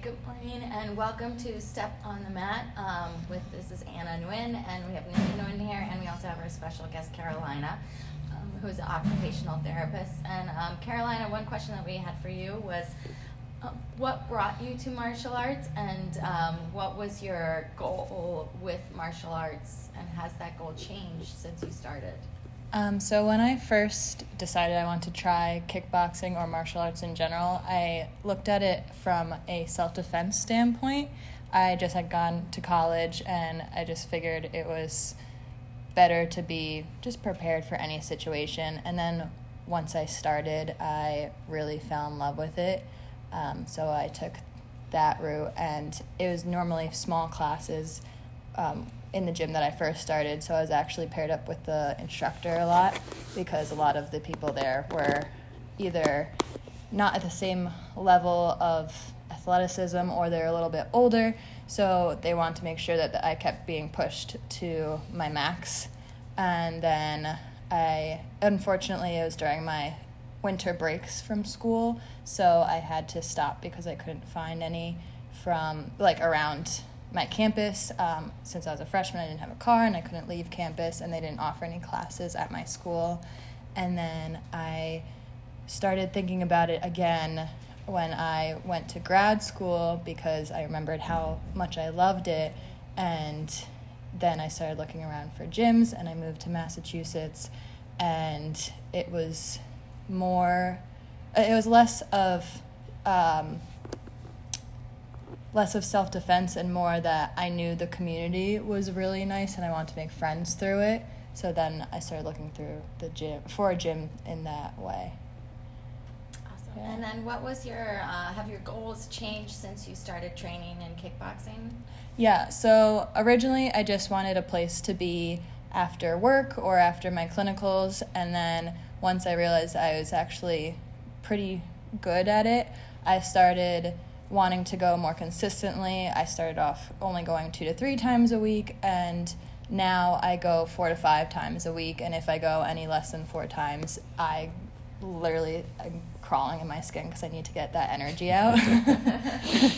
Good morning, and welcome to Step on the Mat. Um, with this is Anna Nguyen, and we have Nikki Nguyen here, and we also have our special guest Carolina, um, who's an occupational therapist. And um, Carolina, one question that we had for you was, uh, what brought you to martial arts, and um, what was your goal with martial arts, and has that goal changed since you started? Um, so when I first decided I wanted to try kickboxing or martial arts in general, I looked at it from a self-defense standpoint. I just had gone to college and I just figured it was better to be just prepared for any situation. And then once I started, I really fell in love with it. Um, so I took that route, and it was normally small classes. Um, in the gym that I first started, so I was actually paired up with the instructor a lot because a lot of the people there were either not at the same level of athleticism or they're a little bit older, so they want to make sure that I kept being pushed to my max. And then I, unfortunately, it was during my winter breaks from school, so I had to stop because I couldn't find any from like around my campus. Um, since I was a freshman, I didn't have a car and I couldn't leave campus, and they didn't offer any classes at my school. And then I started thinking about it again when I went to grad school because I remembered how much I loved it. And then I started looking around for gyms, and I moved to Massachusetts, and it was more, it was less of, um, less of self defense and more that I knew the community was really nice and I wanted to make friends through it. So then I started looking through the gym for a gym in that way. Awesome. Yeah. And then, what was your uh, have your goals changed since you started training in kickboxing? Yeah. So originally, I just wanted a place to be after work or after my clinicals, and then once I realized I was actually pretty good at it, I started wanting to go more consistently. I started off only going two to three times a week, and now I go four to five times a week. And if I go any less than four times, I literally I'm crawling in my skin because I need to get that energy out. awesome.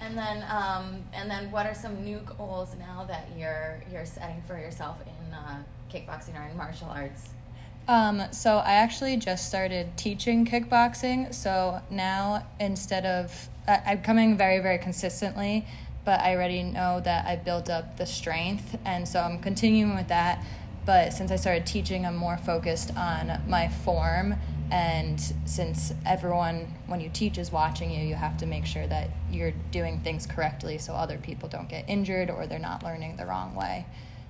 And then, um, and then, what are some new goals now that you're you're setting for yourself in uh, kickboxing or in martial arts? Um, so I actually just started teaching kickboxing. So now instead of I, I'm coming very very consistently, but I already know that I built up the strength, and so I'm continuing with that. But since I started teaching, I'm more focused on my form. And since everyone, when you teach, is watching you, you have to make sure that you're doing things correctly so other people don't get injured or they're not learning the wrong way.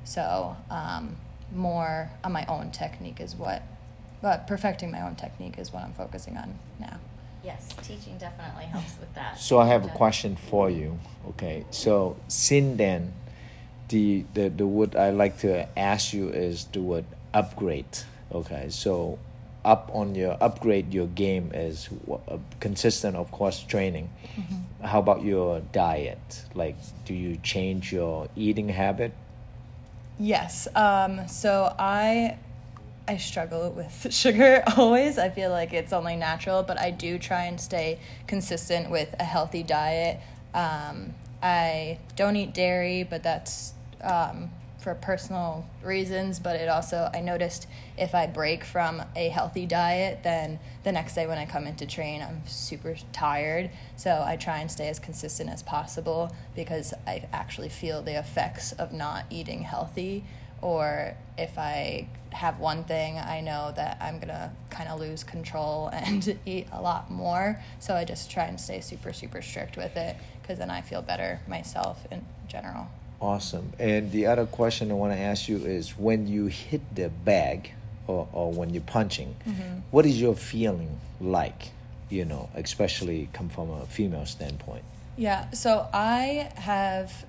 So, um, more on my own technique is what, but perfecting my own technique is what I'm focusing on now. Yes, teaching definitely helps with that. So I have a question for you. Okay, so since then, the the the word I like to ask you is the word upgrade. Okay, so up on your upgrade your game is uh, consistent of course training mm-hmm. how about your diet like do you change your eating habit Yes. Um, so I I struggle with sugar always. I feel like it's only natural, but I do try and stay consistent with a healthy diet. Um, I don't eat dairy, but that's um, for personal reasons, but it also, I noticed if I break from a healthy diet, then the next day when I come into train, I'm super tired. So I try and stay as consistent as possible because I actually feel the effects of not eating healthy. Or if I have one thing, I know that I'm gonna kind of lose control and eat a lot more. So I just try and stay super, super strict with it because then I feel better myself in general. Awesome. And the other question I want to ask you is when you hit the bag or, or when you're punching, mm-hmm. what is your feeling like? You know, especially come from a female standpoint. Yeah. So I have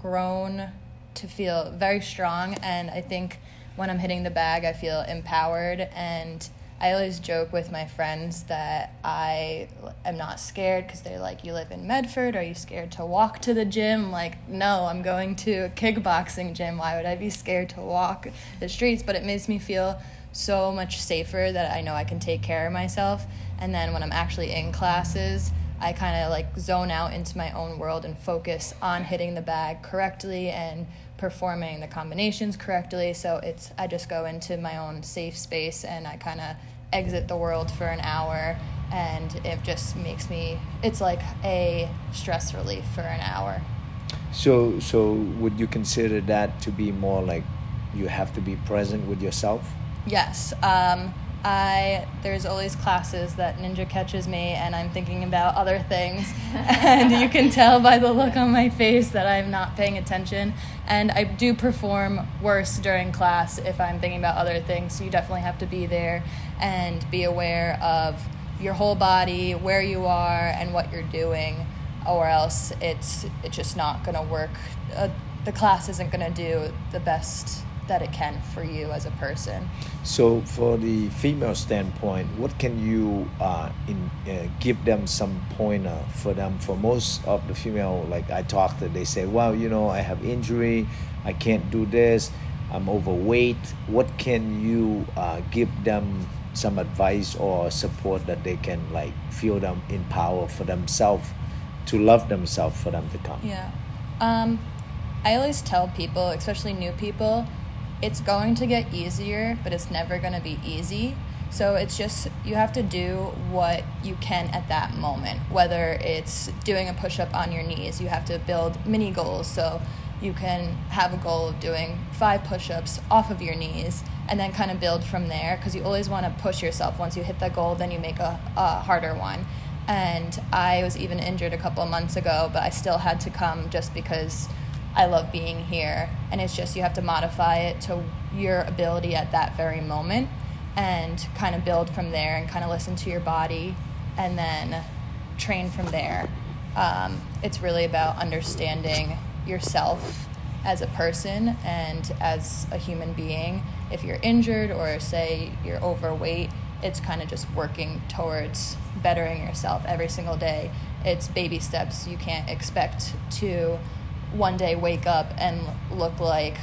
grown to feel very strong, and I think when I'm hitting the bag, I feel empowered and I always joke with my friends that I am not scared because they're like, You live in Medford? Are you scared to walk to the gym? Like, no, I'm going to a kickboxing gym. Why would I be scared to walk the streets? But it makes me feel so much safer that I know I can take care of myself. And then when I'm actually in classes, I kind of like zone out into my own world and focus on hitting the bag correctly and performing the combinations correctly. So it's I just go into my own safe space and I kind of exit the world for an hour and it just makes me it's like a stress relief for an hour. So so would you consider that to be more like you have to be present with yourself? Yes. Um, I there's always classes that Ninja catches me and I'm thinking about other things. And you can tell by the look on my face that I'm not paying attention. And I do perform worse during class if I'm thinking about other things. So you definitely have to be there and be aware of your whole body, where you are and what you're doing or else it's it's just not going to work. Uh, the class isn't going to do the best that it can for you as a person. So, for the female standpoint, what can you uh, in, uh, give them some pointer for them? For most of the female, like I talked to, they say, "Well, you know, I have injury, I can't do this, I'm overweight." What can you uh, give them some advice or support that they can like feel them in power for themselves to love themselves for them to come? Yeah. Um, I always tell people, especially new people, it's going to get easier, but it's never going to be easy. So it's just you have to do what you can at that moment. Whether it's doing a push up on your knees, you have to build mini goals. So you can have a goal of doing five push ups off of your knees and then kind of build from there because you always want to push yourself. Once you hit that goal, then you make a, a harder one. And I was even injured a couple of months ago, but I still had to come just because I love being here. And it's just you have to modify it to your ability at that very moment and kind of build from there and kind of listen to your body and then train from there. Um, it's really about understanding yourself as a person and as a human being. If you're injured or say you're overweight, it's kind of just working towards bettering yourself every single day. It's baby steps. You can't expect to one day wake up and look like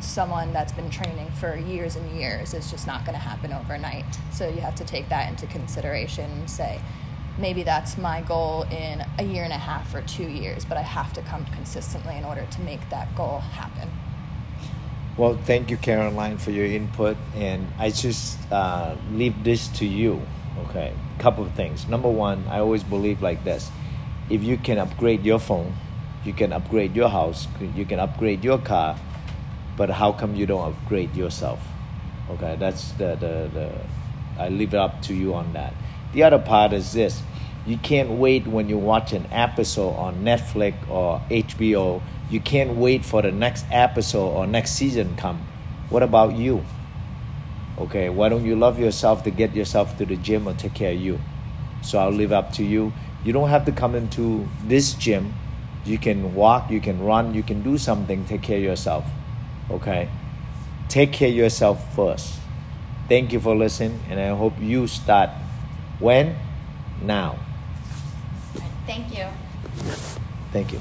someone that's been training for years and years. is just not going to happen overnight. So you have to take that into consideration and say, maybe that's my goal in a year and a half or two years, but I have to come consistently in order to make that goal happen. Well, thank you, Caroline, for your input. And I just uh, leave this to you. Okay, couple of things. Number one, I always believe like this if you can upgrade your phone, you can upgrade your house, you can upgrade your car, but how come you don't upgrade yourself? Okay, that's the, the, the I leave it up to you on that. The other part is this you can't wait when you watch an episode on Netflix or HBO. You can't wait for the next episode or next season come. What about you? Okay, why don't you love yourself to get yourself to the gym or take care of you? So I'll leave up to you. You don't have to come into this gym you can walk, you can run, you can do something, take care of yourself. Okay? Take care of yourself first. Thank you for listening, and I hope you start when? Now. Thank you. Thank you.